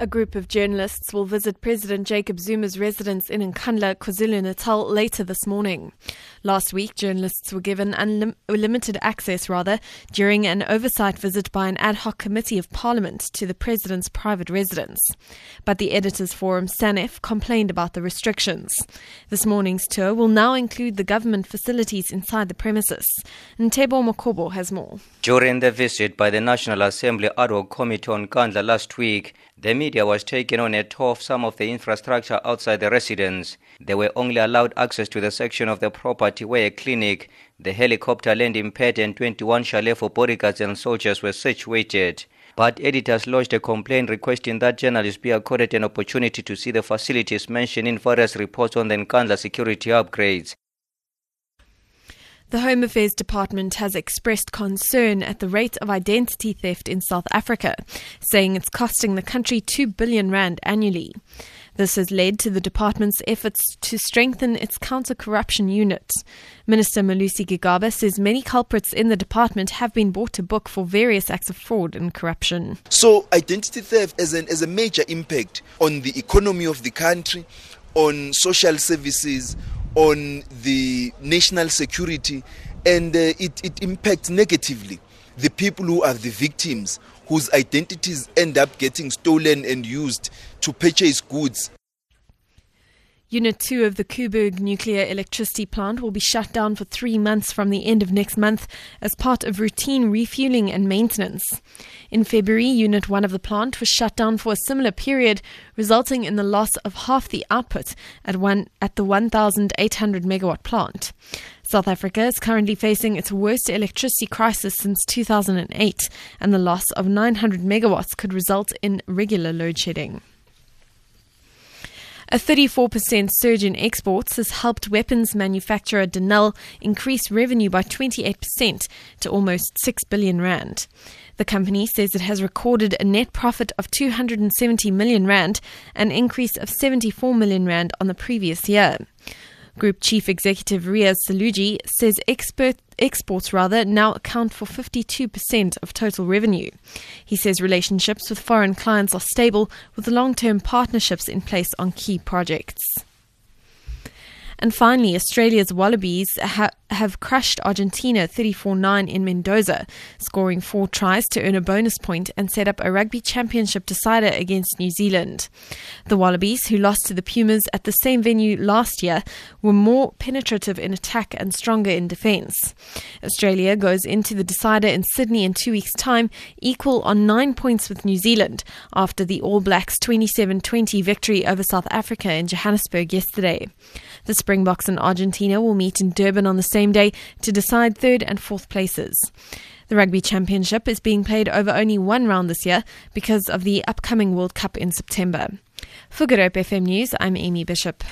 A group of journalists will visit President Jacob Zuma's residence in Nkandla, KwaZulu-Natal later this morning. Last week, journalists were given unlimited access rather during an oversight visit by an ad hoc committee of parliament to the president's private residence. But the editors forum SANEF complained about the restrictions. This morning's tour will now include the government facilities inside the premises. Ntebo Mokobo has more. During the visit by the National Assembly ad hoc committee on Nkandla last week, the was taken on a tour of some of the infrastructure outside the residence. They were only allowed access to the section of the property where a clinic, the helicopter landing pad, and 21 chalets for bodyguards and soldiers were situated. But editors lodged a complaint requesting that journalists be accorded an opportunity to see the facilities mentioned in various reports on the Nkandla security upgrades. The Home Affairs Department has expressed concern at the rate of identity theft in South Africa, saying it's costing the country 2 billion rand annually. This has led to the department's efforts to strengthen its counter corruption unit. Minister Malusi Gigaba says many culprits in the department have been brought to book for various acts of fraud and corruption. So, identity theft has, an, a major impact on the economy of the country, on social services, on the national security and uh, it, it impacts negatively the people who are the victims whose identities end up getting stolen and used to purchase goods Unit 2 of the Koeberg nuclear electricity plant will be shut down for three months from the end of next month as part of routine refueling and maintenance. In February, Unit 1 of the plant was shut down for a similar period, resulting in the loss of half the output at, one, at the 1,800 megawatt plant. South Africa is currently facing its worst electricity crisis since 2008, and the loss of 900 megawatts could result in regular load shedding. A 34% surge in exports has helped weapons manufacturer Denel increase revenue by 28% to almost 6 billion rand. The company says it has recorded a net profit of 270 million rand, an increase of 74 million rand on the previous year. Group Chief Executive Riaz Saloojee says expert, exports rather now account for 52% of total revenue. He says relationships with foreign clients are stable with long-term partnerships in place on key projects. And finally, Australia's Wallabies ha- have crushed Argentina 34 9 in Mendoza, scoring four tries to earn a bonus point and set up a rugby championship decider against New Zealand. The Wallabies, who lost to the Pumas at the same venue last year, were more penetrative in attack and stronger in defence. Australia goes into the decider in Sydney in two weeks' time, equal on nine points with New Zealand, after the All Blacks 27 20 victory over South Africa in Johannesburg yesterday. The Springboks and Argentina will meet in Durban on the same day to decide third and fourth places. The Rugby Championship is being played over only one round this year because of the upcoming World Cup in September. For Good Hope FM News, I'm Amy Bishop.